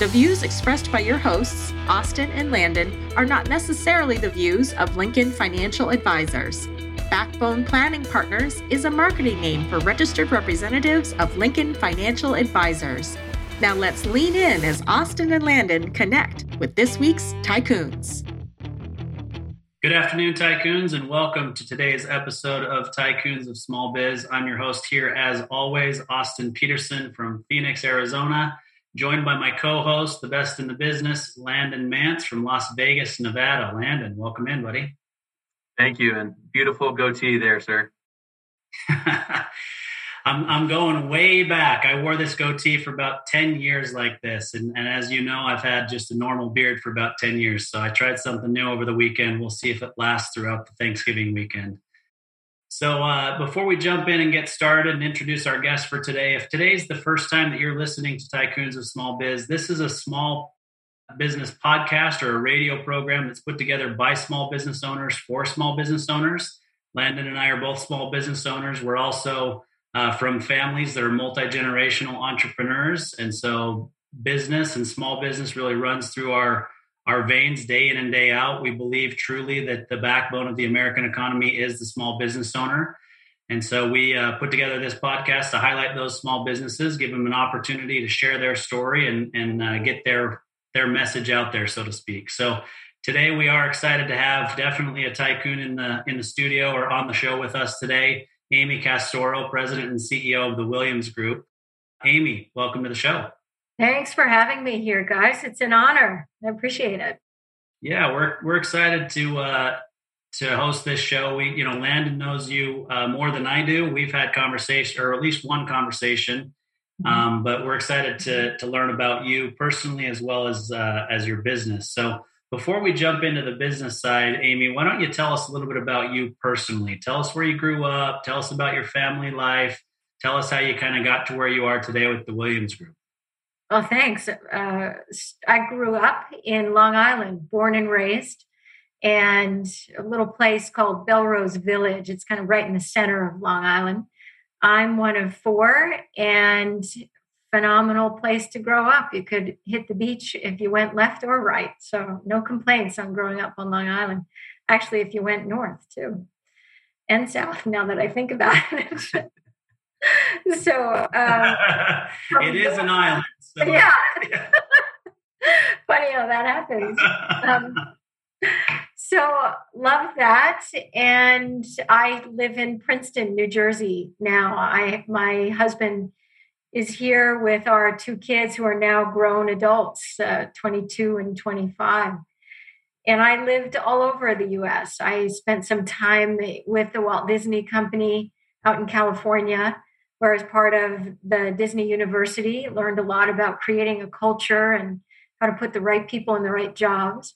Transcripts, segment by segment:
The views expressed by your hosts, Austin and Landon, are not necessarily the views of Lincoln Financial Advisors. Backbone Planning Partners is a marketing name for registered representatives of Lincoln Financial Advisors. Now let's lean in as Austin and Landon connect with this week's Tycoons. Good afternoon, Tycoons, and welcome to today's episode of Tycoons of Small Biz. I'm your host here, as always, Austin Peterson from Phoenix, Arizona joined by my co-host, the best in the business, Landon Nance from Las Vegas, Nevada. Landon, welcome in, buddy. Thank you, and beautiful goatee there, sir. I'm I'm going way back. I wore this goatee for about 10 years like this. And, and as you know, I've had just a normal beard for about 10 years. So I tried something new over the weekend. We'll see if it lasts throughout the Thanksgiving weekend. So, uh, before we jump in and get started and introduce our guest for today, if today's the first time that you're listening to Tycoons of Small Biz, this is a small business podcast or a radio program that's put together by small business owners for small business owners. Landon and I are both small business owners. We're also uh, from families that are multi generational entrepreneurs. And so, business and small business really runs through our our veins day in and day out. We believe truly that the backbone of the American economy is the small business owner. And so we uh, put together this podcast to highlight those small businesses, give them an opportunity to share their story and, and uh, get their, their message out there, so to speak. So today we are excited to have definitely a tycoon in the, in the studio or on the show with us today, Amy Castoro, president and CEO of the Williams Group. Amy, welcome to the show. Thanks for having me here, guys. It's an honor. I appreciate it. Yeah, we're we're excited to uh, to host this show. We, you know, Landon knows you uh, more than I do. We've had conversation, or at least one conversation, mm-hmm. um, but we're excited to to learn about you personally as well as uh, as your business. So. Before we jump into the business side, Amy, why don't you tell us a little bit about you personally? Tell us where you grew up. Tell us about your family life. Tell us how you kind of got to where you are today with the Williams Group. Well, thanks. Uh, I grew up in Long Island, born and raised, and a little place called Bellerose Village. It's kind of right in the center of Long Island. I'm one of four, and phenomenal place to grow up. You could hit the beach if you went left or right. So, no complaints on growing up on Long Island. Actually, if you went north too, and south, now that I think about it. so um, it is an island. So. Yeah. Funny how that happens. Um, so love that, and I live in Princeton, New Jersey now. I my husband is here with our two kids who are now grown adults, uh, 22 and 25. And I lived all over the US. I spent some time with the Walt Disney Company out in California where as part of the Disney University, learned a lot about creating a culture and how to put the right people in the right jobs.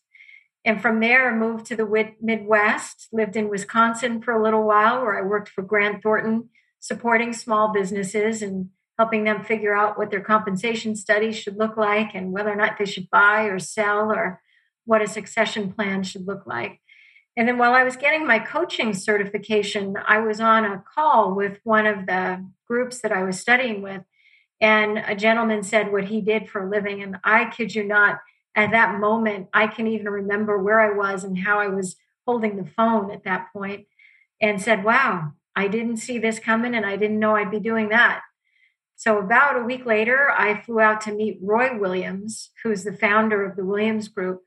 And from there, I moved to the Midwest, lived in Wisconsin for a little while, where I worked for Grant Thornton, supporting small businesses and helping them figure out what their compensation studies should look like and whether or not they should buy or sell or what a succession plan should look like. And then while I was getting my coaching certification, I was on a call with one of the groups that I was studying with. And a gentleman said what he did for a living. And I kid you not, at that moment, I can even remember where I was and how I was holding the phone at that point and said, Wow, I didn't see this coming and I didn't know I'd be doing that. So, about a week later, I flew out to meet Roy Williams, who's the founder of the Williams Group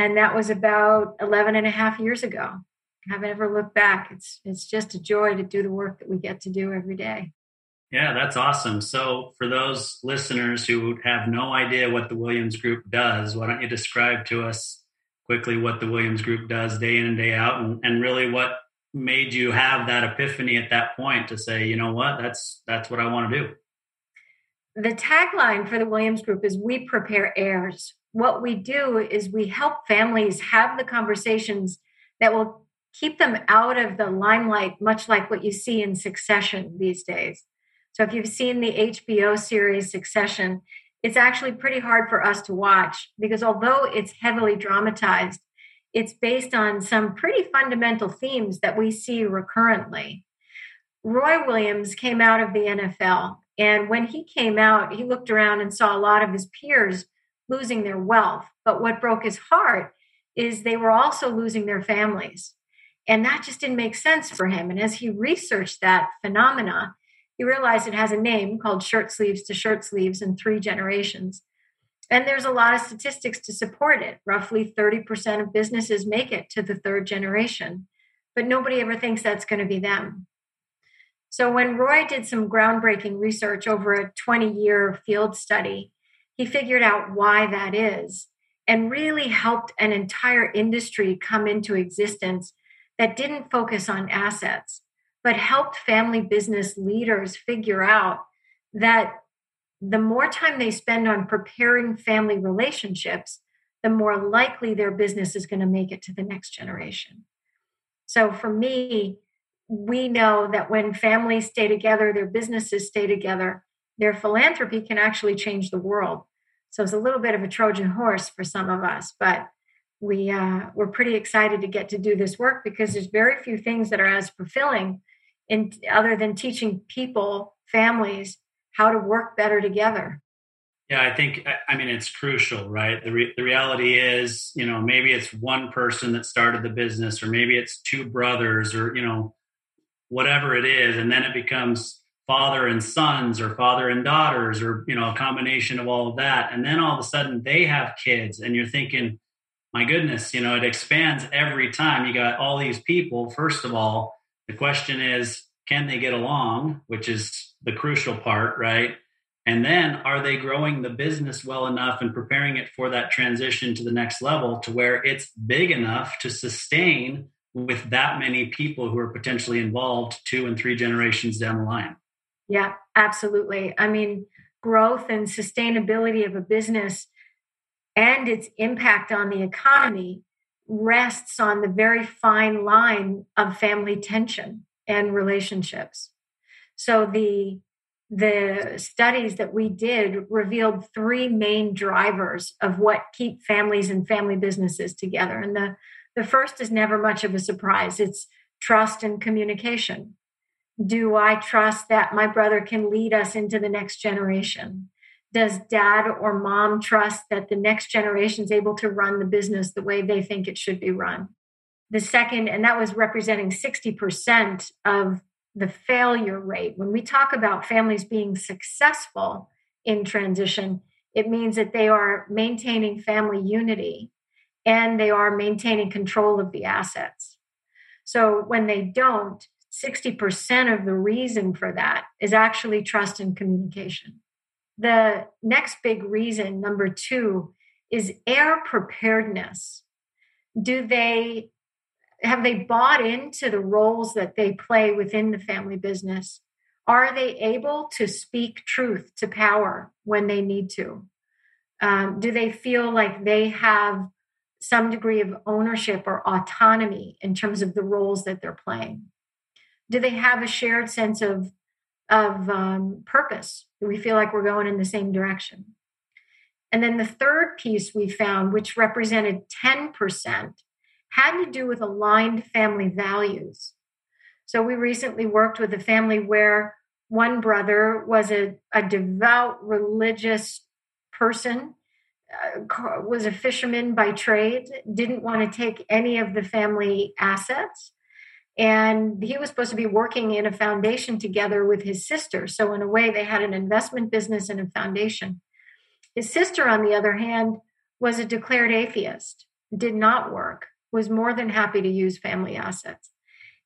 and that was about 11 and a half years ago. I haven't ever looked back. It's it's just a joy to do the work that we get to do every day. Yeah that's awesome. So for those listeners who have no idea what the williams group does why don't you describe to us quickly what the williams group does day in and day out and, and really what made you have that epiphany at that point to say you know what? That's that's what i want to do. The tagline for the williams group is we prepare heirs what we do is we help families have the conversations that will keep them out of the limelight, much like what you see in Succession these days. So if you've seen the HBO series Succession, it's actually pretty hard for us to watch because although it's heavily dramatized, it's based on some pretty fundamental themes that we see recurrently. Roy Williams came out of the NFL, and when he came out, he looked around and saw a lot of his peers losing their wealth. But what broke his heart is they were also losing their families. And that just didn't make sense for him. And as he researched that phenomena, he realized it has a name called shirt sleeves to shirt sleeves in three generations. And there's a lot of statistics to support it. Roughly 30% of businesses make it to the third generation, but nobody ever thinks that's going to be them. So when Roy did some groundbreaking research over a 20 year field study, he figured out why that is and really helped an entire industry come into existence that didn't focus on assets but helped family business leaders figure out that the more time they spend on preparing family relationships, the more likely their business is going to make it to the next generation. So for me, we know that when families stay together, their businesses stay together, their philanthropy can actually change the world. So it's a little bit of a Trojan horse for some of us, but we uh, we're pretty excited to get to do this work because there's very few things that are as fulfilling in other than teaching people, families, how to work better together. Yeah, I think, I mean, it's crucial, right? The, re- the reality is, you know, maybe it's one person that started the business, or maybe it's two brothers, or, you know, whatever it is. And then it becomes father and sons, or father and daughters, or, you know, a combination of all of that. And then all of a sudden they have kids, and you're thinking, my goodness, you know, it expands every time. You got all these people, first of all, the question is, can they get along, which is the crucial part, right? And then are they growing the business well enough and preparing it for that transition to the next level to where it's big enough to sustain with that many people who are potentially involved two and three generations down the line? Yeah, absolutely. I mean, growth and sustainability of a business and its impact on the economy rests on the very fine line of family tension and relationships. So the the studies that we did revealed three main drivers of what keep families and family businesses together. And the, the first is never much of a surprise. It's trust and communication. Do I trust that my brother can lead us into the next generation? does dad or mom trust that the next generation is able to run the business the way they think it should be run? The second, and that was representing 60% of the failure rate. When we talk about families being successful in transition, it means that they are maintaining family unity and they are maintaining control of the assets. So when they don't, 60% of the reason for that is actually trust and communication. The next big reason, number two, is heir preparedness. Do they have they bought into the roles that they play within the family business? Are they able to speak truth to power when they need to? Um, do they feel like they have some degree of ownership or autonomy in terms of the roles that they're playing? Do they have a shared sense of of um, purpose. We feel like we're going in the same direction. And then the third piece we found, which represented 10%, had to do with aligned family values. So we recently worked with a family where one brother was a, a devout religious person, uh, was a fisherman by trade, didn't want to take any of the family assets and he was supposed to be working in a foundation together with his sister. So, in a way, they had an investment business and a foundation. His sister, on the other hand, was a declared atheist, did not work, was more than happy to use family assets.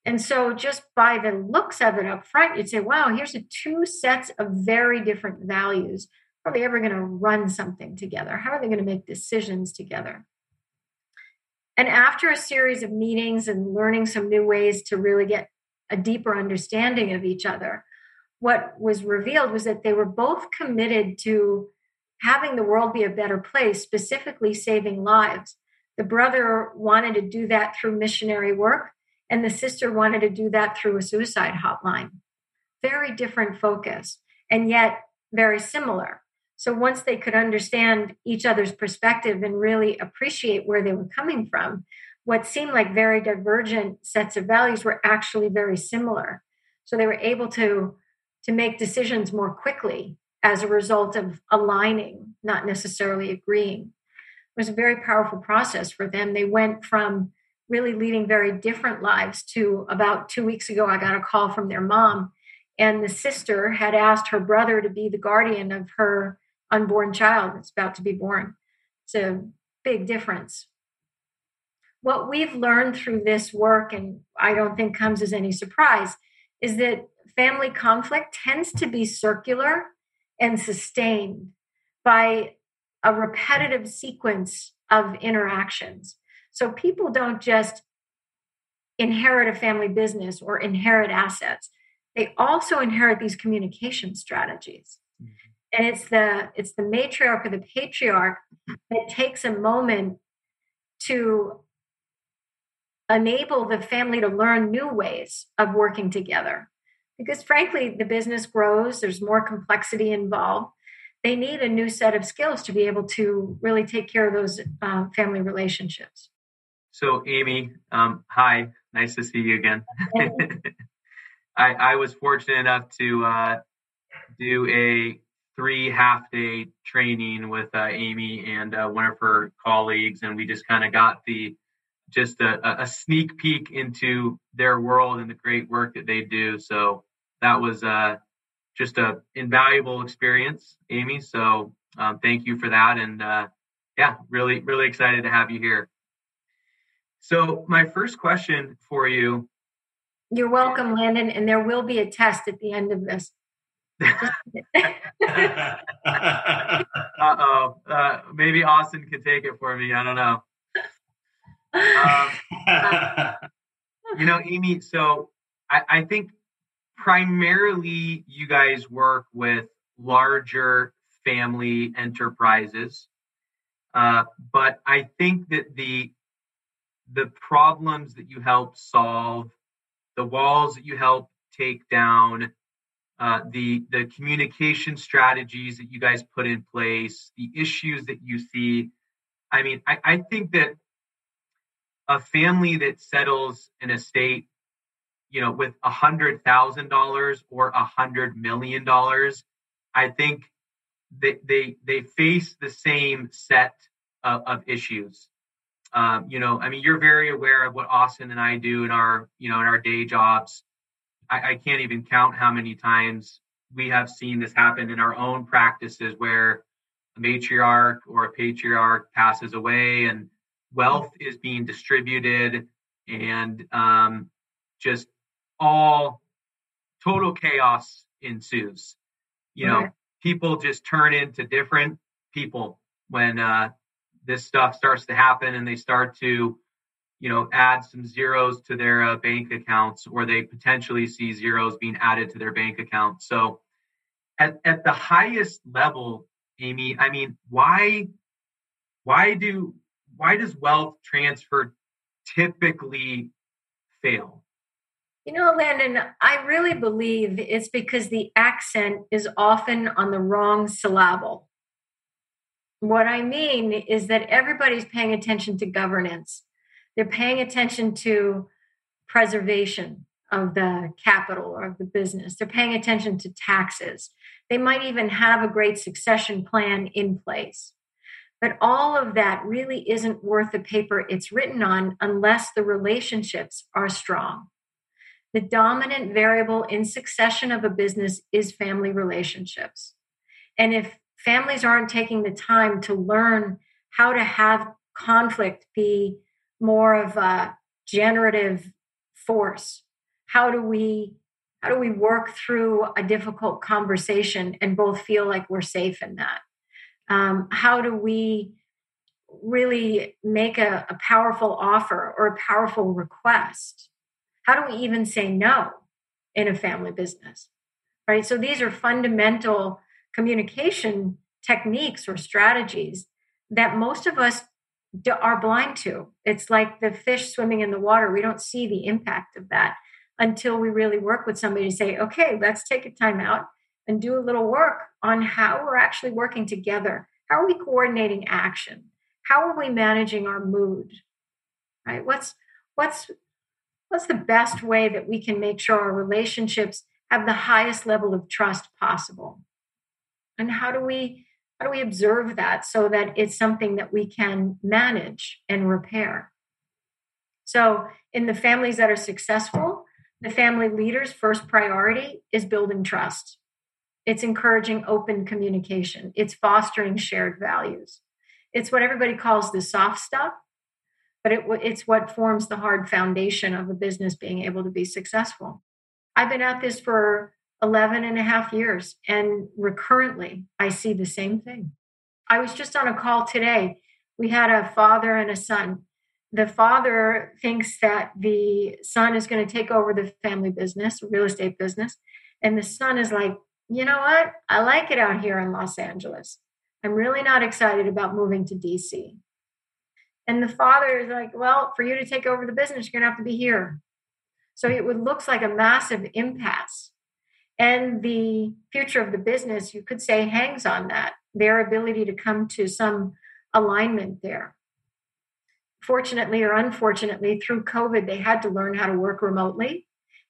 And so, just by the looks of it up front, you'd say, wow, here's a two sets of very different values. Are they ever going to run something together? How are they going to make decisions together? And after a series of meetings and learning some new ways to really get a deeper understanding of each other, what was revealed was that they were both committed to having the world be a better place, specifically saving lives. The brother wanted to do that through missionary work, and the sister wanted to do that through a suicide hotline. Very different focus, and yet very similar. So once they could understand each other's perspective and really appreciate where they were coming from, what seemed like very divergent sets of values were actually very similar. So they were able to to make decisions more quickly as a result of aligning, not necessarily agreeing. It was a very powerful process for them. They went from really leading very different lives to about two weeks ago, I got a call from their mom, and the sister had asked her brother to be the guardian of her unborn child that's about to be born. It's a big difference. What we've learned through this work, and I don't think comes as any surprise, is that family conflict tends to be circular and sustained by a repetitive sequence of interactions. So people don't just inherit a family business or inherit assets. They also inherit these communication strategies. Mm-hmm. And it's the it's the matriarch or the patriarch that takes a moment to enable the family to learn new ways of working together. Because frankly the business grows there's more complexity involved. They need a new set of skills to be able to really take care of those uh, family relationships. So amy um, hi nice to see you again. I, I, was fortunate enough to uh, do a three half day training with uh, amy and uh, one of her colleagues and we just kind of got the just a, a, sneak peek into their world and the great work that they do. So that was uh, just a invaluable experience, Amy. So um, thank you for that, and uh, yeah, really, really excited to have you here. So my first question for you. You're welcome, Landon, and there will be a test at the end of this. uh-oh. Uh, maybe Austin can take it for me. I don't know. Um, you know, Amy, so I, I think primarily you guys work with larger family enterprises. Uh, but I think that the the problems that you help solve, the walls that you help take down, uh, the the communication strategies that you guys put in place, the issues that you see. I mean, I, I think that a family that settles an estate, you know, with a hundred thousand dollars or a hundred million dollars, I think they they they face the same set of, of issues. Um, you know, I mean, you're very aware of what Austin and I do in our, you know, in our day jobs. I, I can't even count how many times we have seen this happen in our own practices where a matriarch or a patriarch passes away and wealth is being distributed and um, just all total chaos ensues. You know people just turn into different people when uh, this stuff starts to happen and they start to you know add some zeros to their uh, bank accounts or they potentially see zeros being added to their bank account so at, at the highest level amy i mean why why do why does wealth transfer typically fail? You know, Landon, I really believe it's because the accent is often on the wrong syllable. What I mean is that everybody's paying attention to governance, they're paying attention to preservation of the capital or of the business, they're paying attention to taxes. They might even have a great succession plan in place. But all of that really isn't worth the paper it's written on unless the relationships are strong. The dominant variable in succession of a business is family relationships. And if families aren't taking the time to learn how to have conflict be more of a generative force, how do we how do we work through a difficult conversation and both feel like we're safe in that? um, how do we really make a, a powerful offer or a powerful request? How do we even say no in a family business right? So these are fundamental communication techniques or strategies that most of us are blind to. It's like the fish swimming in the water. We don't see the impact of that until we really work with somebody to say, okay, let's take a time out and do a little work on how we're actually working together. How are we coordinating action? How are we managing our mood? Right? What's what's what's the best way that we can make sure our relationships have the highest level of trust possible? And how do we how do we observe that so that it's something that we can manage and repair? So, in the families that are successful, the family leader's first priority is building trust. It's encouraging open communication. It's fostering shared values. It's what everybody calls the soft stuff, but it, it's what forms the hard foundation of a business being able to be successful. I've been at this for 11 and a half years, and recurrently, I see the same thing. I was just on a call today. We had a father and a son. The father thinks that the son is going to take over the family business, real estate business. And the son is like, you know what? I like it out here in Los Angeles. I'm really not excited about moving to DC. And the father is like, well, for you to take over the business, you're going to have to be here. So it looks like a massive impasse. And the future of the business, you could say, hangs on that, their ability to come to some alignment there. Fortunately or unfortunately, through COVID, they had to learn how to work remotely.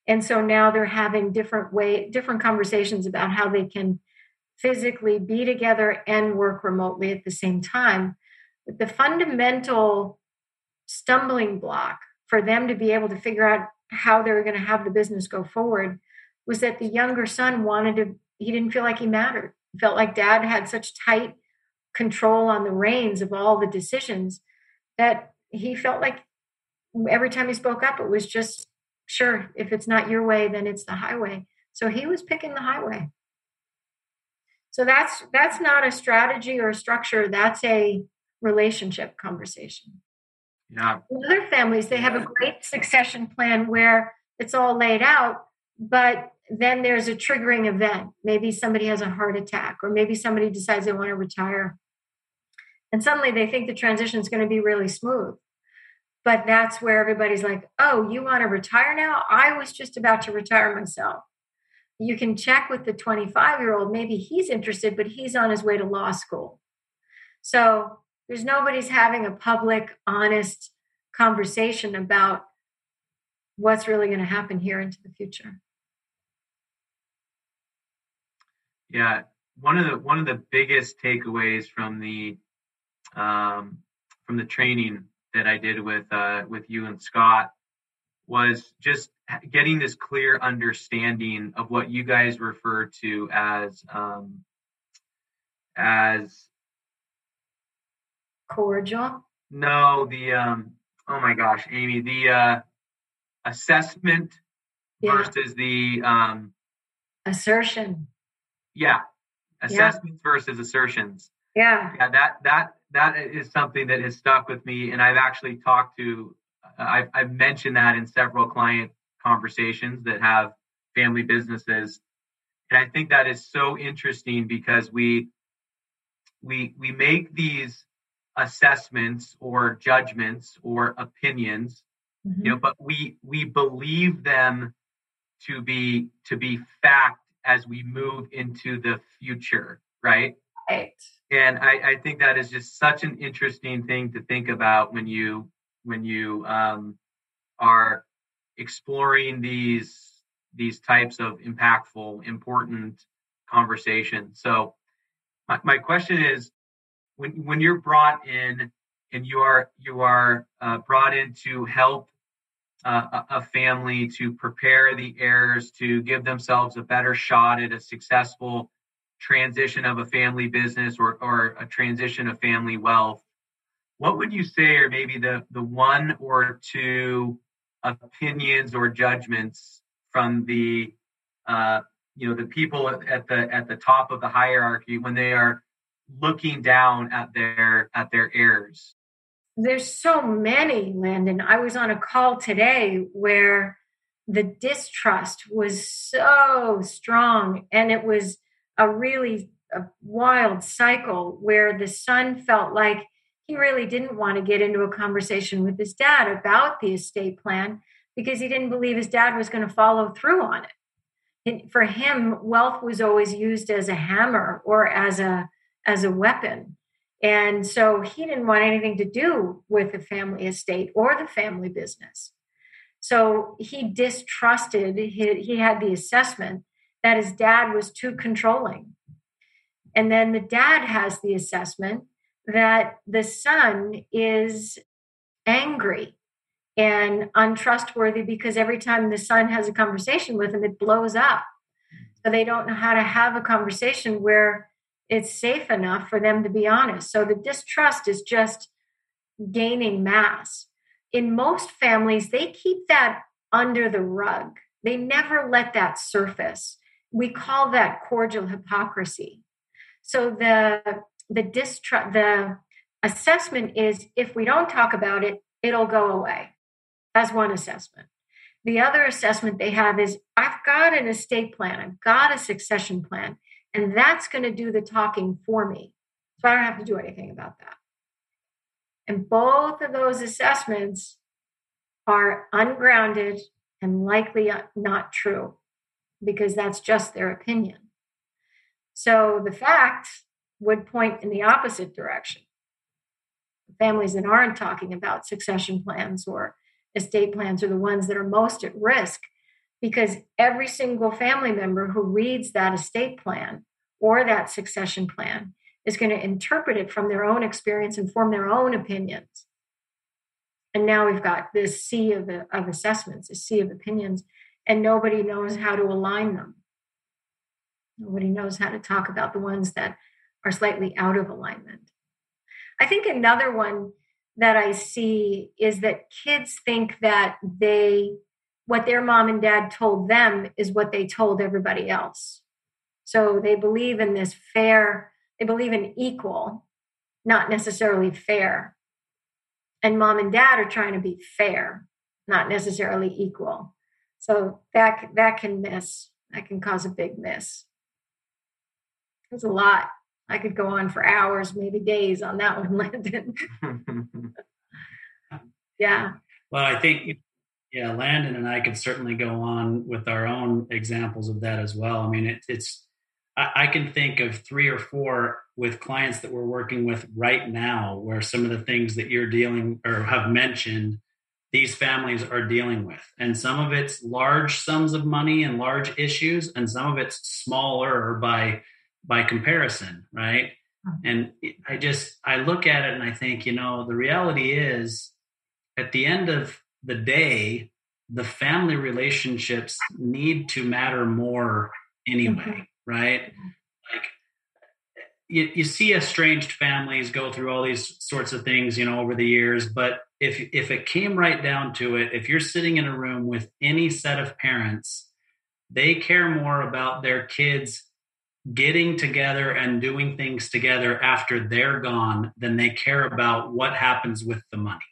And so now they're having different way, different conversations about how they can physically be together and work remotely at the same time. But the fundamental stumbling block for them to be able to figure out how they're going to have the business go forward was that the younger son wanted to, he didn't feel like he mattered. He felt like dad had such tight control on the reins of all the decisions that he felt like every time he spoke up, it was just sure, if it's not your way, then it's the highway. So he was picking the highway. So that's that's not a strategy or a structure. That's a relationship conversation. Yeah. In other families, they have a great succession plan where it's all laid out, but then there's a triggering event. Maybe somebody has a heart attack, or maybe somebody decides they want to retire. And suddenly they think the transition is going to be really smooth. But that's where everybody's like, oh, you want to retire now? I was just about to retire myself. You can check with the 25 year old. Maybe he's interested, but he's on his way to law school. So there's nobody's having a public, honest conversation about what's really going to happen here into the future. Yeah, one of the one of the biggest takeaways from the um, from the training that I did with uh, with you and Scott was just getting this clear understanding of what you guys refer to as um, as cordial. No, the um, oh my gosh, Amy, the uh, assessment yeah. versus the um, assertion. Yeah, assessments yeah. versus assertions. Yeah, yeah, that that that is something that has stuck with me, and I've actually talked to, uh, I've, I've mentioned that in several client conversations that have family businesses, and I think that is so interesting because we we we make these assessments or judgments or opinions, mm-hmm. you know, but we we believe them to be to be fact as we move into the future, right? Right and I, I, think that is just such an interesting thing to think about when you when you um, are exploring these these types of impactful important conversations so my, my question is when when you're brought in and you are you are uh, brought in to help uh, a, family to prepare the heirs to give themselves a better shot at a successful transition of a family business or, or a transition of family wealth, what would you say are maybe the, the one or two opinions or judgments from the uh, you know the people at the at the top of the hierarchy when they are looking down at their at their heirs there's so many landon i was on a call today where the distrust was so strong and it was a really a wild cycle where the son felt like he really didn't want to get into a conversation with his dad about the estate plan because he didn't believe his dad was going to follow through on it. And for him, wealth was always used as a hammer or as a as a weapon. And so he didn't want anything to do with the family estate or the family business. So he distrusted, he, he had the assessment that his dad was too controlling. And then the dad has the assessment that the son is angry and untrustworthy because every time the son has a conversation with him, it blows up. So they don't know how to have a conversation where it's safe enough for them to be honest. So the distrust is just gaining mass. In most families, they keep that under the rug. They never let that surface. We call that cordial hypocrisy. So the the distrust the assessment is if we don't talk about it, it'll go away. That's one assessment. The other assessment they have is I've got an estate plan, I've got a succession plan, and that's going to do the talking for me. So I don't have to do anything about that. And both of those assessments are ungrounded and likely uh, not true because that's just their opinion. So the facts would point in the opposite direction. Families that aren't talking about succession plans or estate plans are the ones that are most at risk because every single family member who reads that estate plan or that succession plan is going to interpret it from their own experience and form their own opinions. And now we've got this sea of, of assessments, a sea of opinions, and nobody knows how to align them. Nobody knows how to talk about the ones that are slightly out of alignment. I think another one that I see is that kids think that they, what their mom and dad told them is what they told everybody else. So they believe in this fair, they believe in equal, not necessarily fair. And mom and dad are trying to be fair, not necessarily equal. So that that can miss. That can cause a big miss. There's a lot. I could go on for hours, maybe days on that one, Landon. yeah. Well, I think yeah, Landon and I could certainly go on with our own examples of that as well. I mean, it, it's I, I can think of three or four with clients that we're working with right now, where some of the things that you're dealing or have mentioned these families are dealing with. And some of it's large sums of money and large issues, and some of it's smaller by by comparison, right? Mm-hmm. And I just I look at it and I think, you know, the reality is at the end of the day, the family relationships need to matter more anyway, mm-hmm. right? Mm-hmm. Like you, you see estranged families go through all these sorts of things, you know, over the years, but if if it came right down to it, if you're sitting in a room with any set of parents, they care more about their kids getting together and doing things together after they're gone than they care about what happens with the money.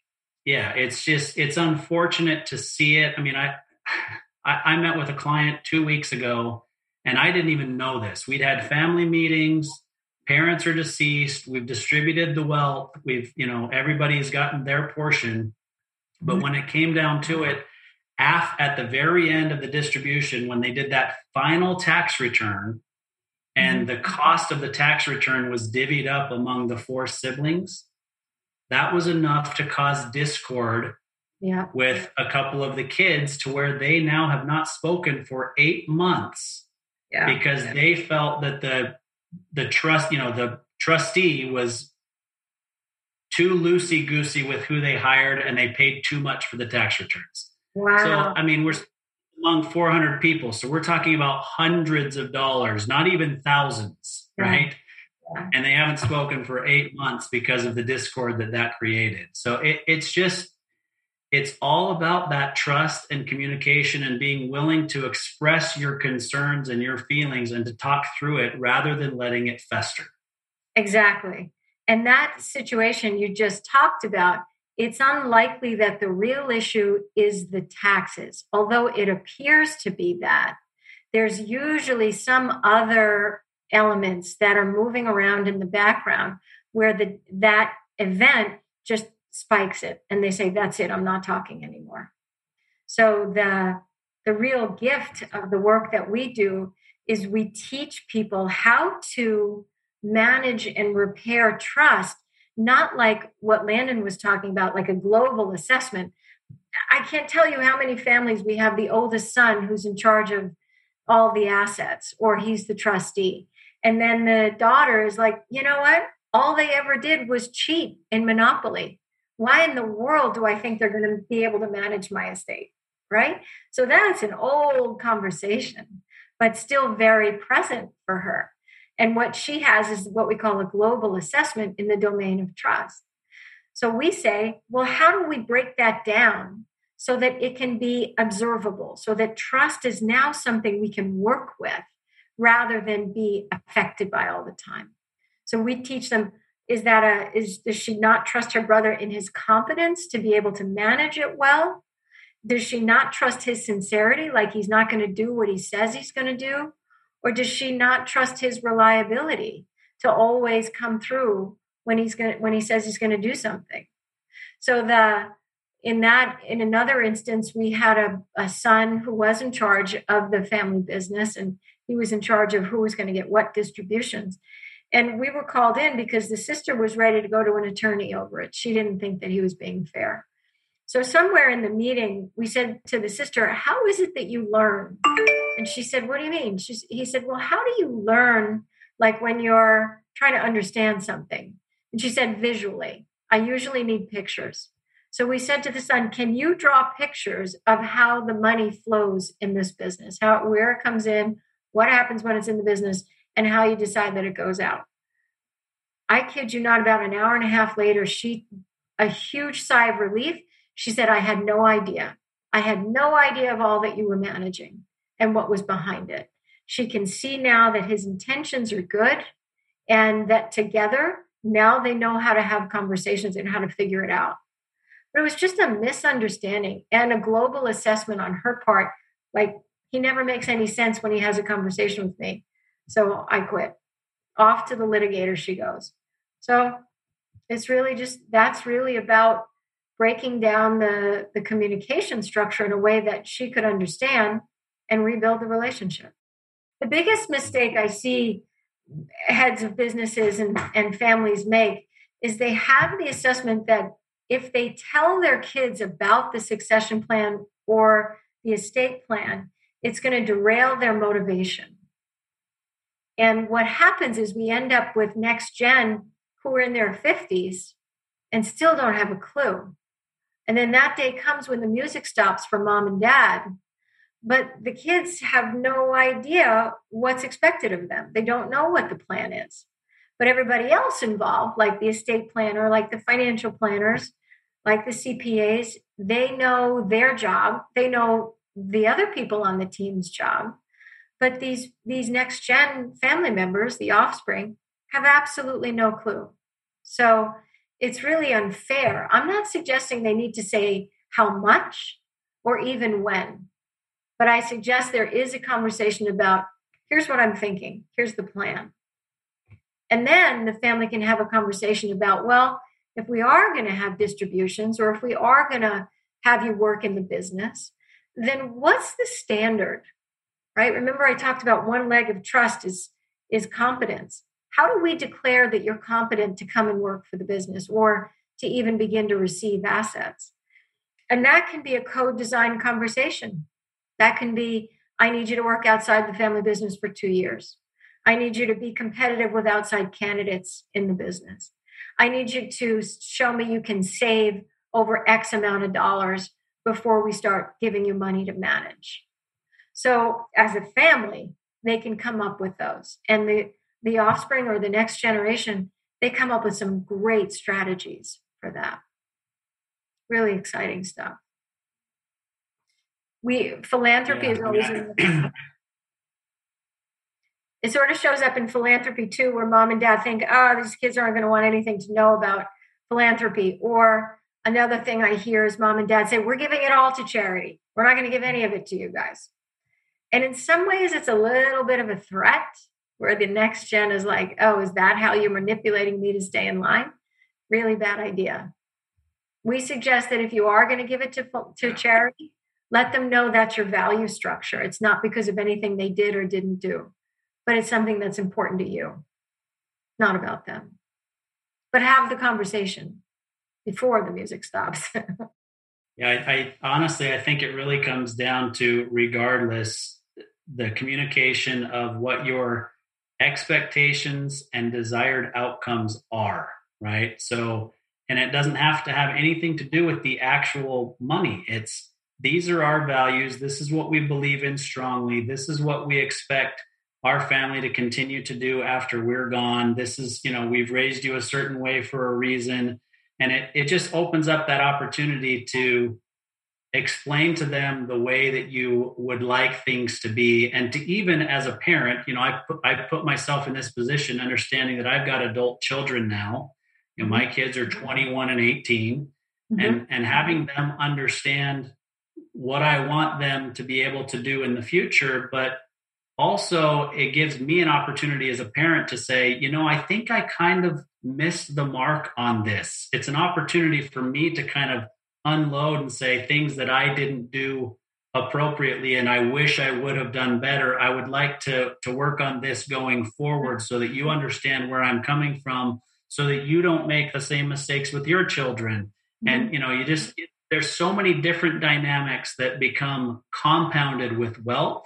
Yeah, it's just it's unfortunate to see it. I mean, I I, I met with a client two weeks ago and I didn't even know this. We'd had family meetings, parents are deceased, we've distributed the wealth, we've, you know, everybody's gotten their portion. But mm-hmm. when it came down to it, af, at the very end of the distribution, when they did that final tax return, and mm-hmm. the cost of the tax return was divvied up among the four siblings, that was enough to cause discord yeah. with a couple of the kids to where they now have not spoken for eight months yeah. because yeah. they felt that the the trust, you know, the trustee was too loosey goosey with who they hired and they paid too much for the tax returns. Wow. So, I mean, we're among 400 people. So we're talking about hundreds of dollars, not even thousands, right? And they haven't spoken for eight months because of the discord that that created. So it, it's just, it's all about that trust and communication and being willing to express your concerns and your feelings and to talk through it rather than letting it fester. Exactly. And that situation you just talked about it's unlikely that the real issue is the taxes, although it appears to be that. There's usually some other elements that are moving around in the background where the that event just spikes it and they say that's it i'm not talking anymore. So the the real gift of the work that we do is we teach people how to manage and repair trust not like what landon was talking about like a global assessment. I can't tell you how many families we have the oldest son who's in charge of all the assets or he's the trustee and then the daughter is like you know what all they ever did was cheat in monopoly why in the world do i think they're going to be able to manage my estate right? So that's an old conversation, but still very present for her. And what she has is what we call a global assessment in the domain of trust. So we say, well, how do we break that down so that it can be observable, so that trust is now something we can work with rather than be affected by all the time? So we teach them is that a is does she not trust her brother in his competence to be able to manage it well? Does she not trust his sincerity like he's not going to do what he says he's going to do? Or does she not trust his reliability to always come through when he's going when he says he's going to do something? So the in that in another instance we had a, a son who was in charge of the family business and he was in charge of who was going to get what distributions and we were called in because the sister was ready to go to an attorney over it she didn't think that he was being fair so, somewhere in the meeting, we said to the sister, How is it that you learn? And she said, What do you mean? She's, he said, Well, how do you learn like when you're trying to understand something? And she said, Visually. I usually need pictures. So we said to the son, Can you draw pictures of how the money flows in this business, how where it comes in, what happens when it's in the business, and how you decide that it goes out? I kid you not, about an hour and a half later, she a huge sigh of relief she said, I had no idea. I had no idea of all that you were managing and what was behind it. She can see now that his intentions are good and that together now they know how to have conversations and how to figure it out. But it was just a misunderstanding and a global assessment on her part. Like, he never makes any sense when he has a conversation with me. So I quit. Off to the litigator she goes. So it's really just that's really about breaking down the, the communication structure in a way that she could understand and rebuild the relationship. The biggest mistake I see heads of businesses and, and families make is they have the assessment that if they tell their kids about the succession plan or the estate plan, it's going to derail their motivation. And what happens is we end up with next gen who are in their 50s and still don't have a clue. And then that day comes when the music stops for mom and dad. But the kids have no idea what's expected of them. They don't know what the plan is. But everybody else involved, like the estate planner, like the financial planners, like the CPAs, they know their job. They know the other people on the team's job. But these these next gen family members, the offspring, have absolutely no clue. So it's really unfair. I'm not suggesting they need to say how much or even when, but I suggest there is a conversation about here's what I'm thinking, here's the plan. And then the family can have a conversation about, well, if we are going to have distributions or if we are going to have you work in the business, then what's the standard? Right? Remember I talked about one leg of trust is is competence how do we declare that you're competent to come and work for the business or to even begin to receive assets? And that can be a code design conversation. That can be I need you to work outside the family business for two years. I need you to be competitive with outside candidates in the business. I need you to show me you can save over X amount of dollars before we start giving you money to manage. So, as a family, they can come up with those. And the the offspring or the next generation, they come up with some great strategies for that. Really exciting stuff. We philanthropy yeah, is always yeah. it sort of shows up in philanthropy too, where mom and dad think, oh, these kids aren't going to want anything to know about philanthropy. Or another thing I hear is mom and dad say, we're giving it all to charity. We're not going to give any of it to you guys. And in some ways, it's a little bit of a threat where the next gen is like, oh, is that how you're manipulating me to stay in line? really bad idea. We suggest that if you are going to give it to, to charity, let them know that's your value structure. It's not because of anything they did or didn't do, but it's something that's important to you, not about them. But have the conversation before the music stops. yeah, I, I honestly, I think it really comes down to regardless the communication of what your expectations and desired outcomes are, right? So, and it doesn't have to have anything to do with the actual money. It's these are our values. This is what we believe in strongly. This is what we expect our family to continue to do after we're gone. This is, you know, we've raised you a certain way for a reason. And it, it just opens up that opportunity to explain to them the way that you would like things to be. And to even as a parent you know i put, I put myself in this position understanding that i've got adult children now. You know my kids are 21 and 18 mm-hmm. and and having them understand what i want them to be able to do in the future but also it gives me an opportunity as a parent to say you know i think i kind of missed the mark on this it's an opportunity for me to kind of unload and say things that I didn't do appropriately and I wish I would have done better. I would like to to work on this going forward so that you understand where I'm coming from so that you don't make the same mistakes with your children. Mm-hmm. And you know, you just there's so many different dynamics that become compounded with wealth.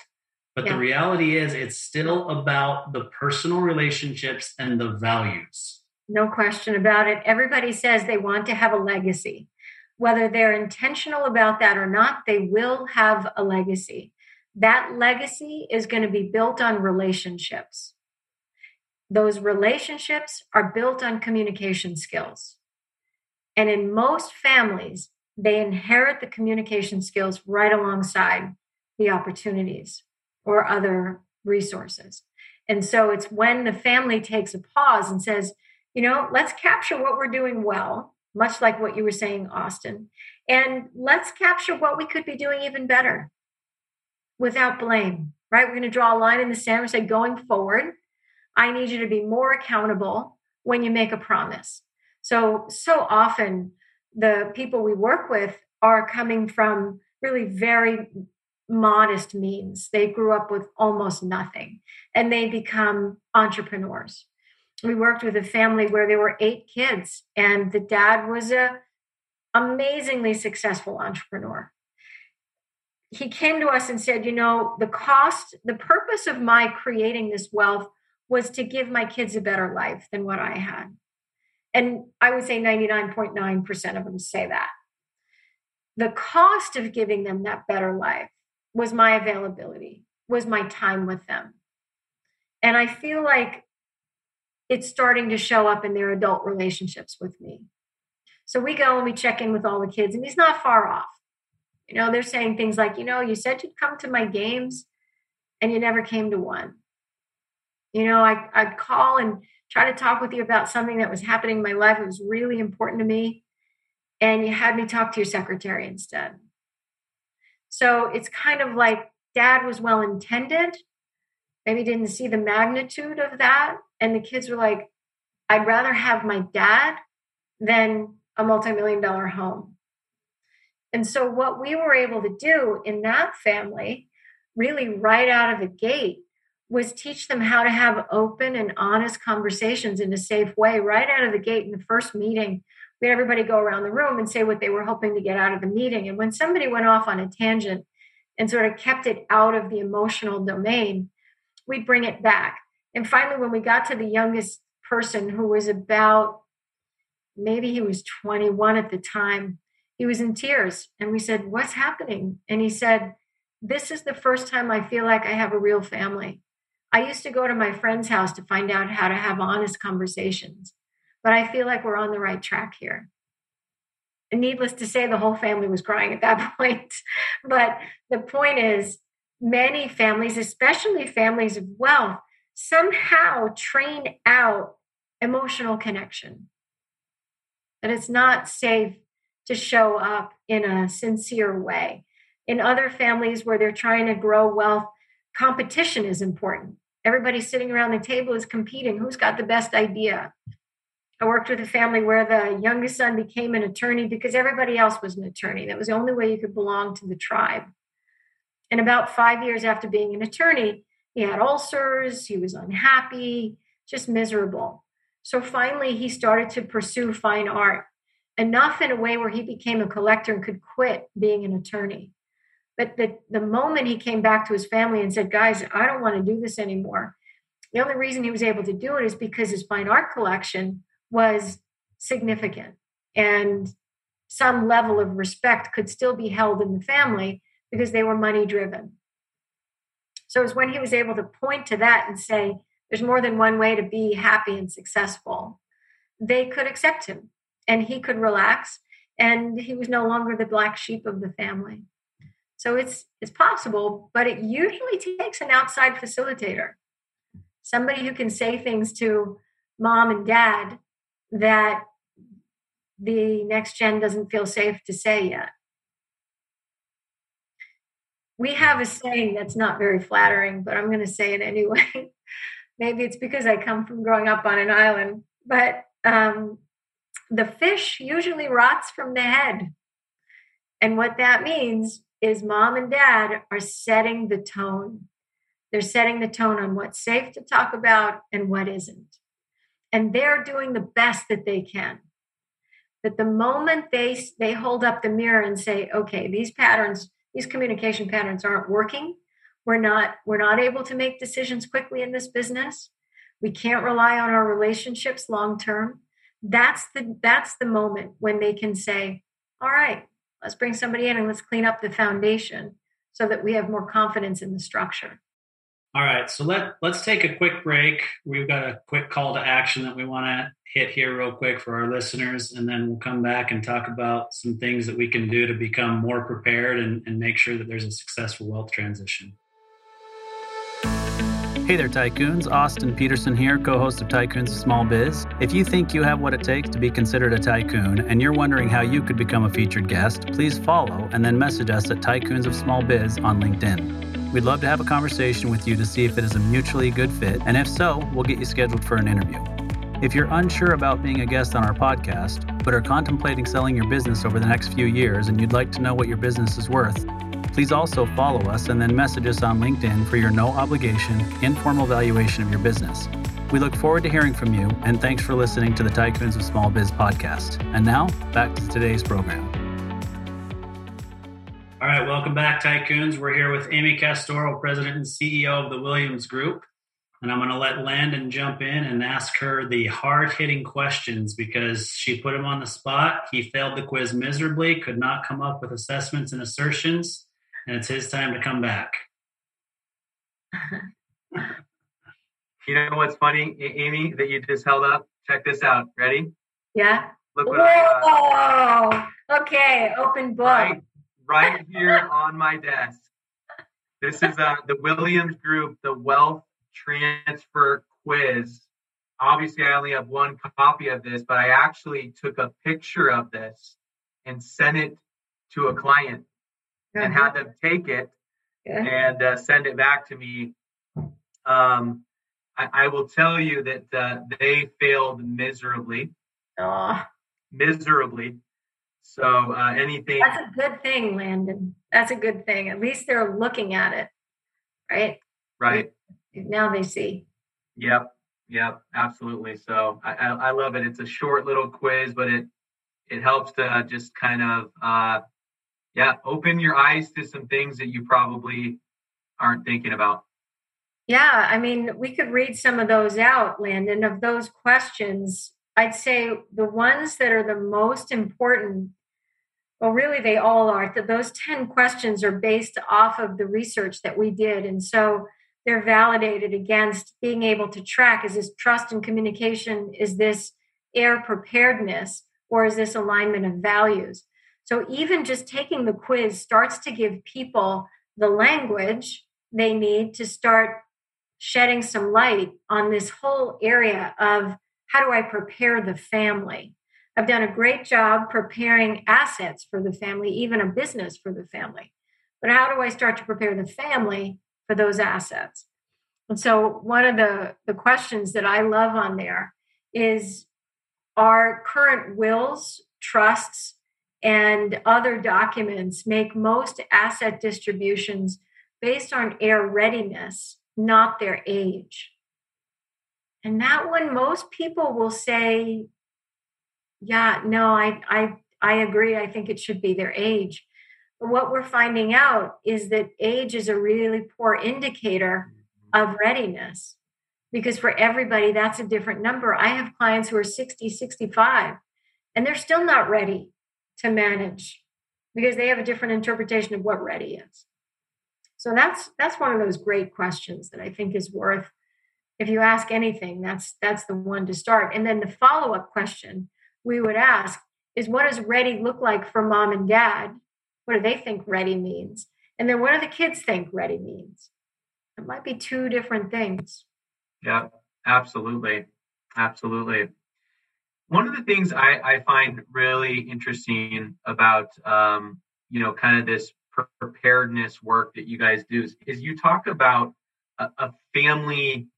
But yeah. the reality is it's still about the personal relationships and the values. No question about it. Everybody says they want to have a legacy whether they're intentional about that or not, they will have a legacy. That legacy is going to be built on relationships. Those relationships are built on communication skills. And in most families, they inherit the communication skills right alongside the opportunities or other resources. And so it's when the family takes a pause and says, you know, let's capture what we're doing well much like what you were saying, Austin. And let's capture what we could be doing even better without blame, right? We're going to draw a line in the sand and say, going forward, I need you to be more accountable when you make a promise. So, so often the people we work with are coming from really very modest means. They grew up with almost nothing and they become entrepreneurs. We worked with a family where there were eight kids and the dad was a amazingly successful entrepreneur. He came to us and said you know the cost the purpose of my creating this wealth was to give my kids a better life than what i had. And i would say 99.9% of them say that. The cost of giving them that better life was my availability was my time with them and i feel like it's starting to show up in their adult relationships with me. So we go and we check in with all the kids, and he's not far off. You know, they're saying things like, you know, you said you'd come to my games and you never came to one. You know, I, I'd call and try to talk with you about something that was happening in my life. It was really important to me. And you had me talk to your secretary instead. So it's kind of like dad was well intended, maybe didn't see the magnitude of that and the kids were like, I'd rather have my dad than a multi-million dollar home. And so what we were able to do in that family, really right out of the gate, was teach them how to have open and honest conversations in a safe way right out of the gate in the first meeting. We had everybody go around the room and say what they were hoping to get out of the meeting. And when somebody went off on a tangent and sort of kept it out of the emotional domain, we'd bring it back. And finally, when we got to the youngest person who was about maybe he was 21 at the time, he was in tears. And we said, What's happening? And he said, This is the first time I feel like I have a real family. I used to go to my friend's house to find out how to have honest conversations, but I feel like we're on the right track here. And needless to say, the whole family was crying at that point. but the point is, many families, especially families of wealth, somehow train out emotional connection. That it's not safe to show up in a sincere way. In other families where they're trying to grow wealth, competition is important. Everybody sitting around the table is competing. Who's got the best idea? I worked with a family where the youngest son became an attorney because everybody else was an attorney. That was the only way you could belong to the tribe. And about five years after being an attorney, he had ulcers, he was unhappy, just miserable. So finally, he started to pursue fine art, enough in a way where he became a collector and could quit being an attorney. But the, the moment he came back to his family and said, Guys, I don't want to do this anymore, the only reason he was able to do it is because his fine art collection was significant and some level of respect could still be held in the family because they were money driven. So it was when he was able to point to that and say, there's more than one way to be happy and successful, they could accept him and he could relax and he was no longer the black sheep of the family. So it's it's possible, but it usually takes an outside facilitator. Somebody who can say things to mom and dad that the next gen doesn't feel safe to say yet. We have a saying that's not very flattering, but I'm going to say it anyway. Maybe it's because I come from growing up on an island, but um, the fish usually rots from the head. And what that means is mom and dad are setting the tone. They're setting the tone on what's safe to talk about and what isn't and they're doing the best that they can. That the moment they they hold up the mirror and say okay these patterns these communication patterns aren't working. We're not we're not able to make decisions quickly in this business. We can't rely on our relationships long term. That's the that's the moment when they can say all right let's bring somebody in and let's clean up the foundation so that we have more confidence in the structure all right, so let let's take a quick break. We've got a quick call to action that we want to hit here real quick for our listeners, and then we'll come back and talk about some things that we can do to become more prepared and, and make sure that there's a successful wealth transition. Hey there, Tycoons. Austin Peterson here, co host of Tycoons of Small Biz. If you think you have what it takes to be considered a tycoon and you're wondering how you could become a featured guest, please follow and then message us at Tycoons of Small Biz on LinkedIn. We'd love to have a conversation with you to see if it is a mutually good fit, and if so, we'll get you scheduled for an interview. If you're unsure about being a guest on our podcast, but are contemplating selling your business over the next few years and you'd like to know what your business is worth, please also follow us and then message us on LinkedIn for your no obligation, informal valuation of your business. We look forward to hearing from you, and thanks for listening to the Tycoons of Small Biz podcast. And now, back to today's program. All right, welcome back, Tycoons. We're here with Amy Castoro, President and CEO of the Williams Group. And I'm going to let Landon jump in and ask her the hard hitting questions because she put him on the spot. He failed the quiz miserably, could not come up with assessments and assertions, and it's his time to come back. you know what's funny, Amy, that you just held up? Check this out. Ready? Yeah. Look what Whoa! I, uh, okay, open book. Right right here on my desk. This is uh, the Williams Group, the Wealth Transfer Quiz. Obviously, I only have one copy of this, but I actually took a picture of this and sent it to a client and had them take it and uh, send it back to me. Um, I, I, will tell you that uh, they failed miserably. Oh. Miserably. So uh, anything. That's a good thing, Landon. That's a good thing. At least they're looking at it, right? Right. Now they see. Yep. Yep. Absolutely. So I, I, I love it. It's a short little quiz, but it it helps to just kind of uh, yeah open your eyes to some things that you probably aren't thinking about. Yeah, I mean, we could read some of those out, Landon. Of those questions, I'd say the ones that are the most important well, really, they all are. Those 10 questions are based off of the research that we did. And so they're validated against being able to track is this trust and communication? Is this heir preparedness? Or is this alignment of values? So even just taking the quiz starts to give people the language they need to start shedding some light on this whole area of how do I prepare the family? I've done a great job preparing assets for the family, even a business for the family. But how do I start to prepare the family for those assets? And so one of the, the questions that I love on there is our current wills, trusts, and other documents make most asset distributions based on heir readiness, not their age. And that one, most people will say, yeah, no, I, I, I agree. I think it should be their age. But what we're finding out is that age is a really poor indicator of readiness because for everybody, that's a different number. I have clients who are 60, 65, and they're still not ready to manage because they have a different interpretation of what ready is. So that's that's one of those great questions that I think is worth if you ask anything, that's that's the one to start. And then the follow-up question we would ask is what does ready look like for mom and dad? What do they think ready means? And then what do the kids think ready means? It might be two different things. Yeah, absolutely. Absolutely. One of the things I, I find really interesting about, um, you know, kind of this preparedness work that you guys do is, is you talk about a, a family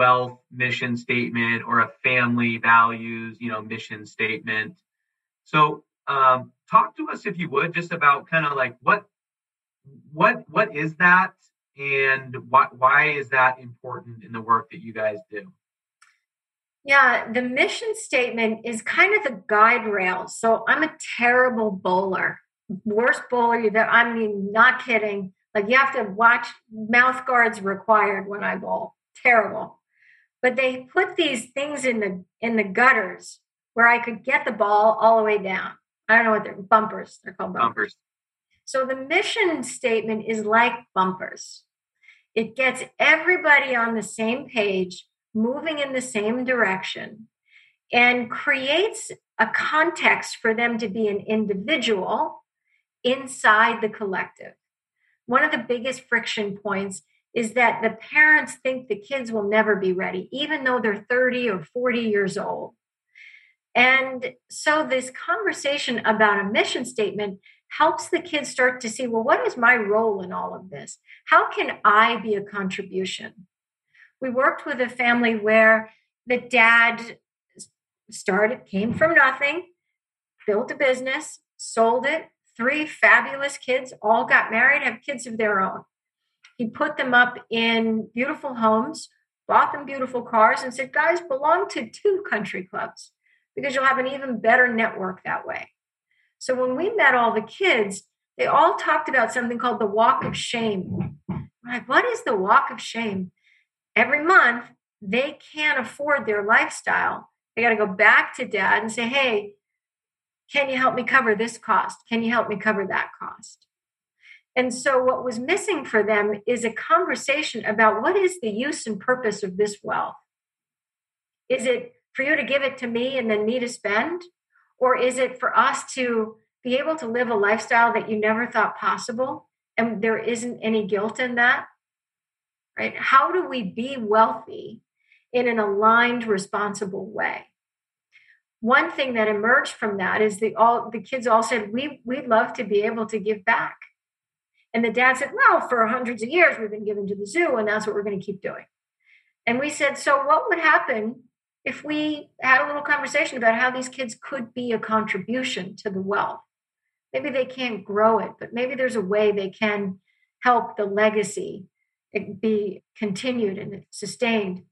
wealth mission statement or a family values, you know, mission statement. So, um, talk to us if you would just about kind of like what what what is that and why why is that important in the work that you guys do? Yeah, the mission statement is kind of the guide rail. So I'm a terrible bowler, worst bowler you that I mean, not kidding. Like you have to watch mouth guards required when I bowl. Terrible. But they put these things in the in the gutters where I could get the ball all the way down. I don't know what they're bumpers. They're called bumpers. bumpers. So the mission statement is like bumpers. It gets everybody on the same page, moving in the same direction, and creates a context for them to be an individual inside the collective. One of the biggest friction points is that the parents think the kids will never be ready, even though they're 30 or 40 years old. And so, this conversation about a mission statement helps the kids start to see well, what is my role in all of this? How can I be a contribution? We worked with a family where the dad started, came from nothing, built a business, sold it, three fabulous kids, all got married, have kids of their own. He put them up in beautiful homes, bought them beautiful cars, and said, guys, belong to two country clubs because you'll have an even better network that way. So when we met all the kids, they all talked about something called the walk of shame. I'm like, what is the walk of shame? Every month, they can't afford their lifestyle. They got to go back to dad and say, hey, can you help me cover this cost? Can you help me cover that cost? And so, what was missing for them is a conversation about what is the use and purpose of this wealth? Is it for you to give it to me and then me to spend? Or is it for us to be able to live a lifestyle that you never thought possible and there isn't any guilt in that? Right? How do we be wealthy in an aligned, responsible way? One thing that emerged from that is the all the kids all said, We we'd love to be able to give back and the dad said, Well, for hundreds of years, we've been given to the zoo, and that's what we're going to keep doing. And we said, So, what would happen if we had a little conversation about how these kids could be a contribution to the wealth? Maybe they can't grow it, but maybe there's a way they can help the legacy eh, be continued and sustained.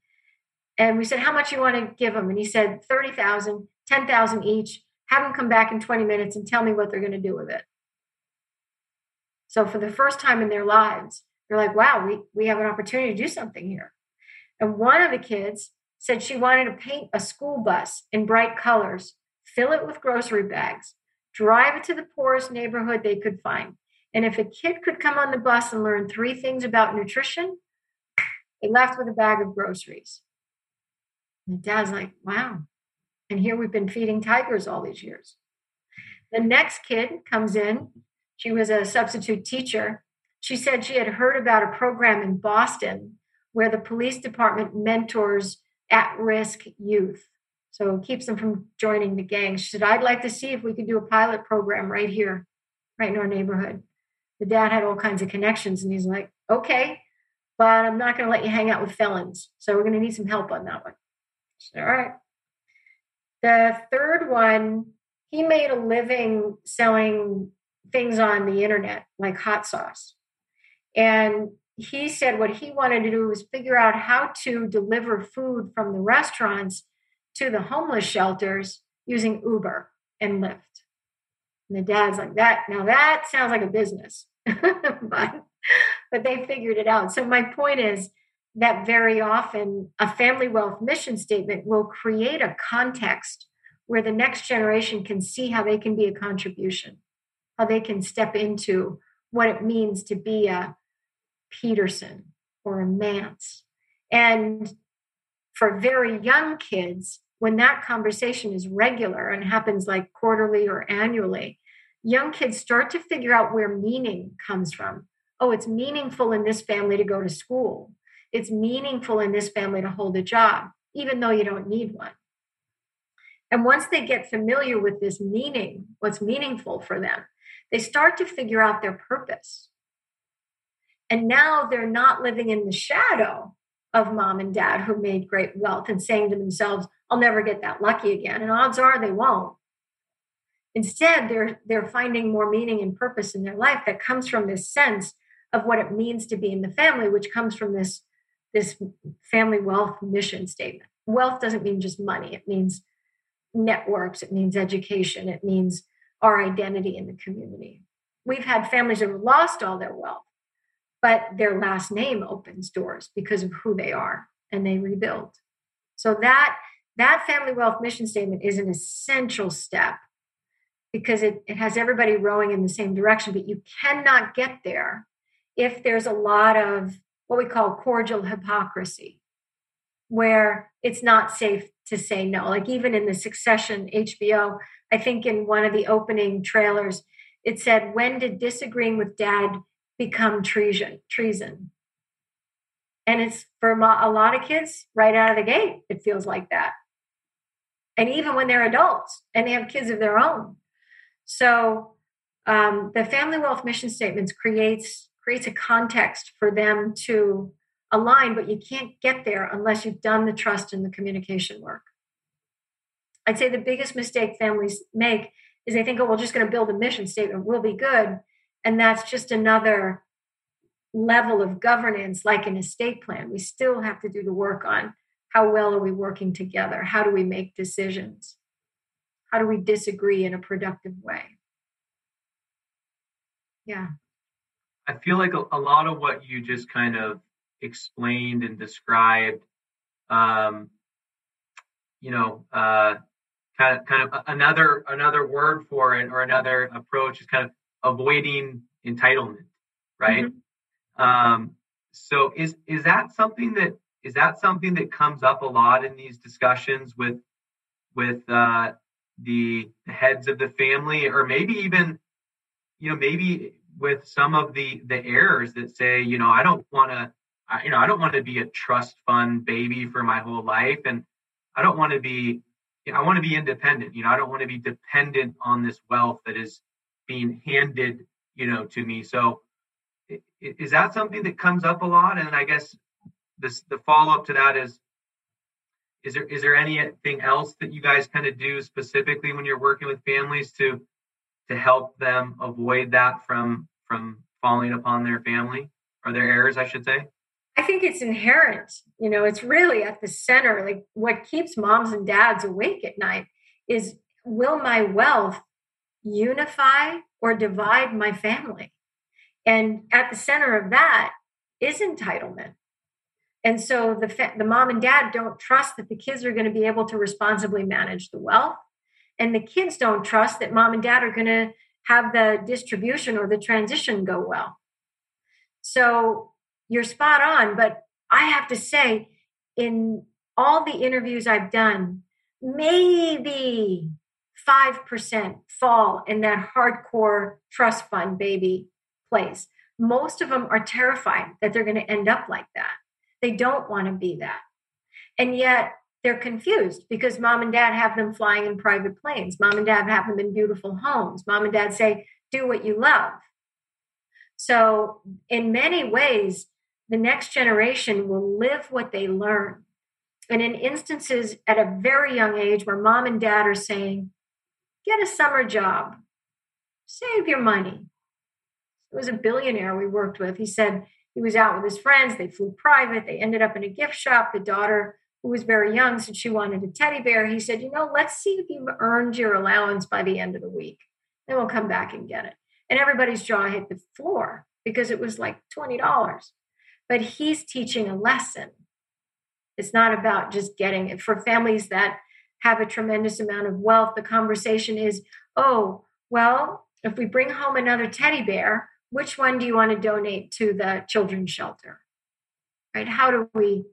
And we said, How much you want to give them? And he said, 30,000, 10,000 each. Have them come back in 20 minutes and tell me what they're going to do with it. So for the first time in their lives, they're like, wow, we, we have an opportunity to do something here. And one of the kids said she wanted to paint a school bus in bright colors, fill it with grocery bags, drive it to the poorest neighborhood they could find. And if a kid could come on the bus and learn three things about nutrition, they left with a bag of groceries. And dad's like, wow. And here we've been feeding tigers all these years. The next kid comes in she was a substitute teacher. She said she had heard about a program in Boston where the police department mentors at risk youth. So keeps them from joining the gang. She said, I'd like to see if we could do a pilot program right here, right in our neighborhood. The dad had all kinds of connections, and he's like, okay, but I'm not going to let you hang out with felons. So we're going to need some help on that one. Said, all right. The third one, he made a living selling things on the internet like hot sauce. And he said what he wanted to do was figure out how to deliver food from the restaurants to the homeless shelters using Uber and Lyft. And the dad's like, that now that sounds like a business. but but they figured it out. So my point is that very often a family wealth mission statement will create a context where the next generation can see how they can be a contribution, how they can step into what it means to be a Peterson or a Nance. And for very young kids, when that conversation is regular and happens like quarterly or annually, young kids start to figure out where meaning comes from. Oh, it's meaningful in this family to go to school. It's meaningful in this family to hold a job, even though you don't need one. And once they get familiar with this meaning, what's meaningful for them, they start to figure out their purpose. And now they're not living in the shadow of mom and dad who made great wealth and saying to themselves, I'll never get that lucky again. And odds are they won't. Instead, they're they're finding more meaning and purpose in their life that comes from this sense of what it means to be in the family, which comes from this this family wealth mission statement. Wealth doesn't mean just money, it means networks, it means education, it means our identity in the community. We've had families that have lost all their wealth, but their last name opens doors because of who they are and they rebuild. So that that family wealth mission statement is an essential step because it, it has everybody rowing in the same direction, but you cannot get there if there's a lot of what we call cordial hypocrisy, where it's not safe to say no. Like even in the Succession HBO, I think in one of the opening trailers, it said, "When did disagreeing with Dad become treason?" Treason. And it's for a lot of kids right out of the gate. It feels like that. And even when they're adults and they have kids of their own. So um, the family wealth mission statements creates creates a context for them to align, but you can't get there unless you've done the trust and the communication work. I'd say the biggest mistake families make is they think, oh, we're just going to build a mission statement, we'll be good. And that's just another level of governance, like an estate plan. We still have to do the work on how well are we working together? How do we make decisions? How do we disagree in a productive way? Yeah. I feel like a, a lot of what you just kind of explained and described, um, you know, uh, kind of, kind of another another word for it or another approach is kind of avoiding entitlement, right? Mm-hmm. Um, so is is that something that is that something that comes up a lot in these discussions with with uh, the heads of the family, or maybe even you know maybe with some of the the heirs that say, you know, I don't want to, you know, I don't want to be a trust fund baby for my whole life, and I don't want to be, you know, I want to be independent. You know, I don't want to be dependent on this wealth that is being handed, you know, to me. So, is that something that comes up a lot? And I guess this the follow up to that is. Is there is there anything else that you guys kind of do specifically when you're working with families to to help them avoid that from from falling upon their family or their heirs, I should say? I think it's inherent. You know, it's really at the center. Like what keeps moms and dads awake at night is will my wealth unify or divide my family? And at the center of that is entitlement. And so the fa- the mom and dad don't trust that the kids are going to be able to responsibly manage the wealth and the kids don't trust that mom and dad are going to have the distribution or the transition go well. So you're spot on, but I have to say, in all the interviews I've done, maybe 5% fall in that hardcore trust fund baby place. Most of them are terrified that they're going to end up like that. They don't want to be that. And yet, they're confused because mom and dad have them flying in private planes. Mom and dad have them in beautiful homes. Mom and dad say, do what you love. So, in many ways, the next generation will live what they learn. And in instances at a very young age where mom and dad are saying, get a summer job, save your money. It was a billionaire we worked with. He said he was out with his friends. They flew private. They ended up in a gift shop. The daughter, who was very young, said she wanted a teddy bear. He said, You know, let's see if you've earned your allowance by the end of the week. Then we'll come back and get it. And everybody's jaw hit the floor because it was like $20. But he's teaching a lesson. It's not about just getting it. For families that have a tremendous amount of wealth, the conversation is, oh, well, if we bring home another teddy bear, which one do you want to donate to the children's shelter? Right? How do we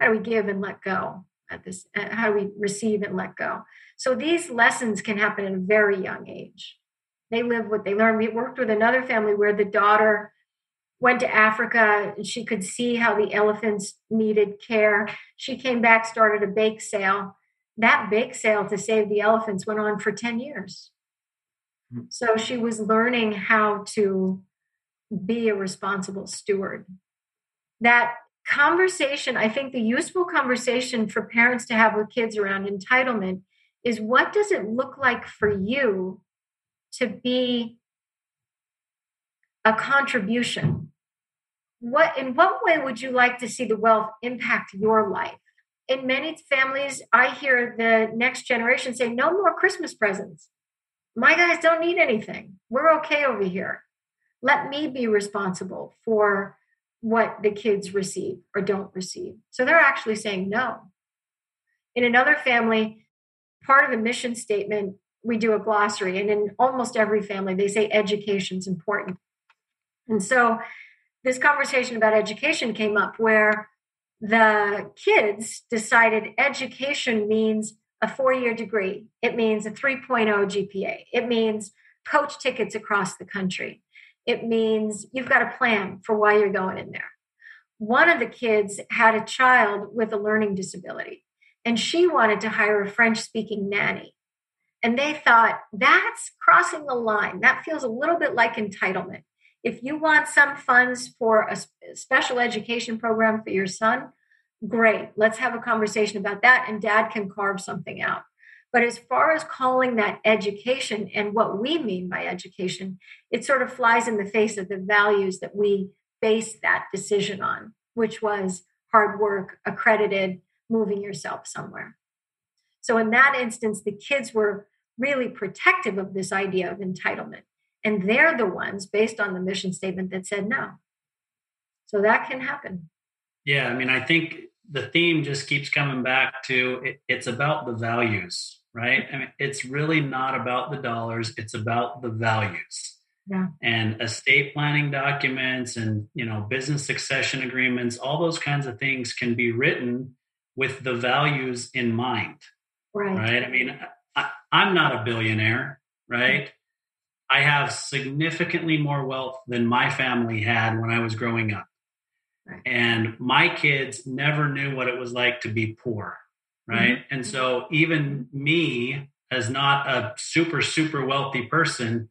how do we give and let go at this? How do we receive and let go? So these lessons can happen at a very young age. They live what they learn. We worked with another family where the daughter went to Africa and she could see how the elephants needed care. She came back, started a bake sale. That bake sale to save the elephants went on for 10 years. Hmm. So she was learning how to be a responsible steward. That conversation, I think the useful conversation for parents to have with kids around entitlement is what does it look like for you to be a contribution? What in what way would you like to see the wealth impact your life? In many families, I hear the next generation say, no more Christmas presents. My guys don't need anything. We're okay over here. Let me be responsible for what the kids receive or don't receive. So they're actually saying no. In another family, part of the mission statement, we do a glossary, and in almost every family, they say education is important. And so this conversation about education came up where the kids decided education means a four year degree, it means a 3.0 GPA, it means coach tickets across the country. It means you've got a plan for why you're going in there. One of the kids had a child with a learning disability, and she wanted to hire a French speaking nanny. And they thought that's crossing the line. That feels a little bit like entitlement. If you want some funds for a special education program for your son, great. Let's have a conversation about that, and dad can carve something out. But as far as calling that education and what we mean by education, it sort of flies in the face of the values that we base that decision on, which was hard work, accredited, moving yourself somewhere. So in that instance, the kids were really protective of this idea of entitlement. And they're the ones, based on the mission statement, that said no. So that can happen. Yeah, I mean, I think the theme just keeps coming back to it, it's about the values right? I mean, it's really not about the dollars, it's about the values. Yeah. And estate planning documents and, you know, business succession agreements, all those kinds of things can be written with the values in mind. Right. Right. I mean, I, am not a billionaire, right? I have significantly more wealth than my family had when I was growing up. Right. And my kids never knew what it was like to be poor right? Mm-hmm. And so even me as not a super super wealthy person,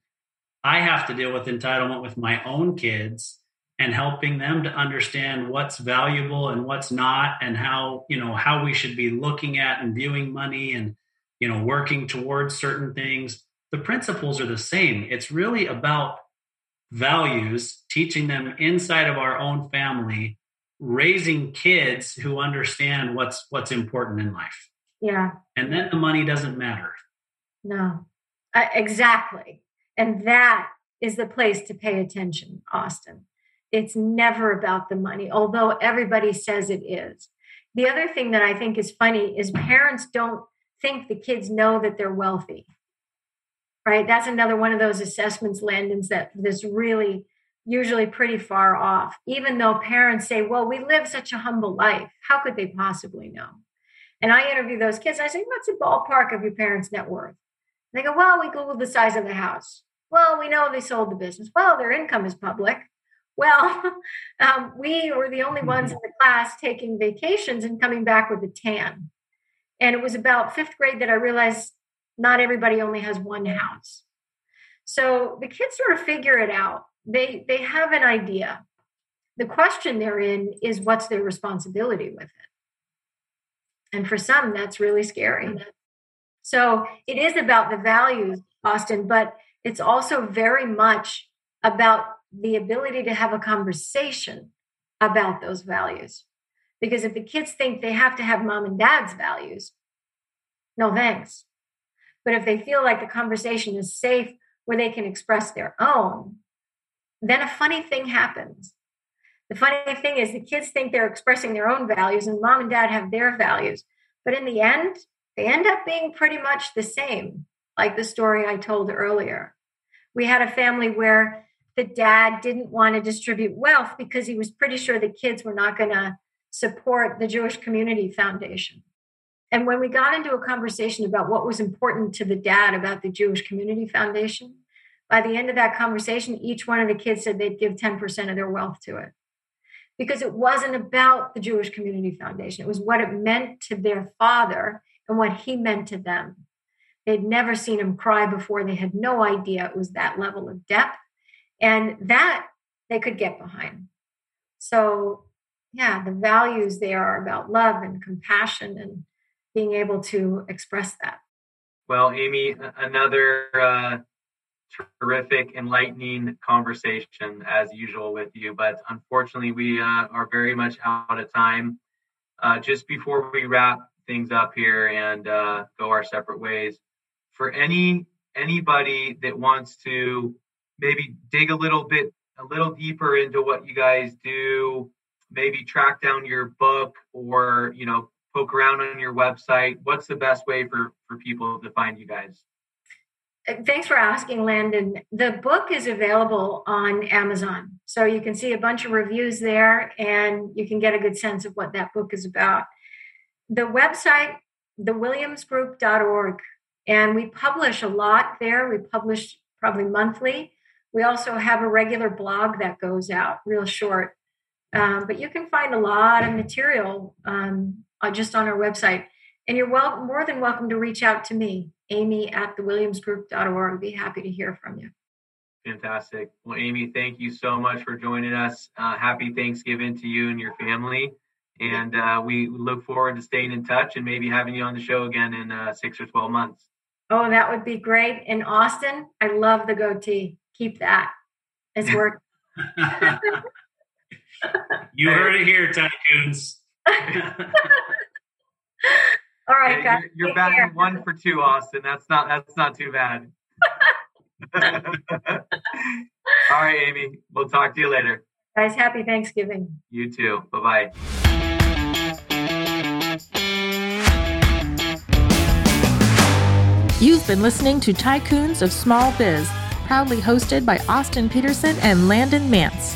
I have to deal with entitlement with my own kids and helping them to understand what's valuable and what's not and how, you know, how we should be looking at and viewing money and you know, working towards certain things. The principles are the same. It's really about values, teaching them inside of our own family raising kids who understand what's what's important in life. Yeah. And then the money doesn't matter. No. Uh, exactly. And that is the place to pay attention, Austin. It's never about the money, although everybody says it is. The other thing that I think is funny is parents don't think the kids know that they're wealthy. Right? That's another one of those assessments, Landon's, that this really usually pretty far off, even though parents say, Well, we live such a humble life. How could they possibly know? And I interview those kids. I say, What's the ballpark of your parents' net worth? And they go, Well, we Googled the size of the house. Well, we know they sold the business. Well, their income is public. Well, um, we were the only ones in the class taking vacations and coming back with a tan. And it was about fifth grade that I realized not everybody only has one house. So the kids sort of figure it out they they have an idea the question they're in is what's their responsibility with it And for some, that's really scary. So it is about the values, Austin, but it's also very much about the ability to have a conversation about those values. Because if the kids think they have to have mom and dad's values, no thanks. But if they feel like the conversation is safe where they can express their own, then a funny thing happens. The funny thing is, the kids think they're expressing their own values, and mom and dad have their values. But in the end, they end up being pretty much the same, like the story I told earlier. We had a family where the dad didn't want to distribute wealth because he was pretty sure the kids were not going to support the Jewish Community Foundation. And when we got into a conversation about what was important to the dad about the Jewish Community Foundation, by the end of that conversation, each one of the kids said they'd give 10% of their wealth to it. Because it wasn't about the Jewish Community Foundation, it was what it meant to their father and what he meant to them. They'd never seen him cry before, they had no idea it was that level of depth. And that they could get behind. So, yeah, the values there are about love and compassion and being able to express that. Well, Amy, another uh, terrific, enlightening conversation as usual with you. But unfortunately, we uh, are very much out of time. Uh, just before we wrap things up here and uh, go our separate ways, for any anybody that wants to maybe dig a little bit a little deeper into what you guys do, maybe track down your book or you know poke around on your website, what's the best way for for people to find you guys? Uh, thanks for asking, Landon. The book is available on Amazon. So you can see a bunch of reviews there and you can get a good sense of what that book is about. The website, thewilliamsgroup.org, and we publish a lot there. We publish probably monthly. We also have a regular blog that goes out real short. Um, but you can find a lot of material um, just on our website. And you're well, more than welcome to reach out to me, amy at thewilliamsgroup.org. I'd be happy to hear from you. Fantastic. Well, Amy, thank you so much for joining us. Uh, happy Thanksgiving to you and your family. And uh, we look forward to staying in touch and maybe having you on the show again in uh, six or 12 months. Oh, that would be great. In Austin, I love the goatee. Keep that. It's work. you heard it here, tycoons. All right, guys. You're, you're batting care. one for two, Austin. That's not that's not too bad. All right, Amy. We'll talk to you later. Guys, happy Thanksgiving. You too. Bye bye. You've been listening to Tycoons of Small Biz, proudly hosted by Austin Peterson and Landon Nance.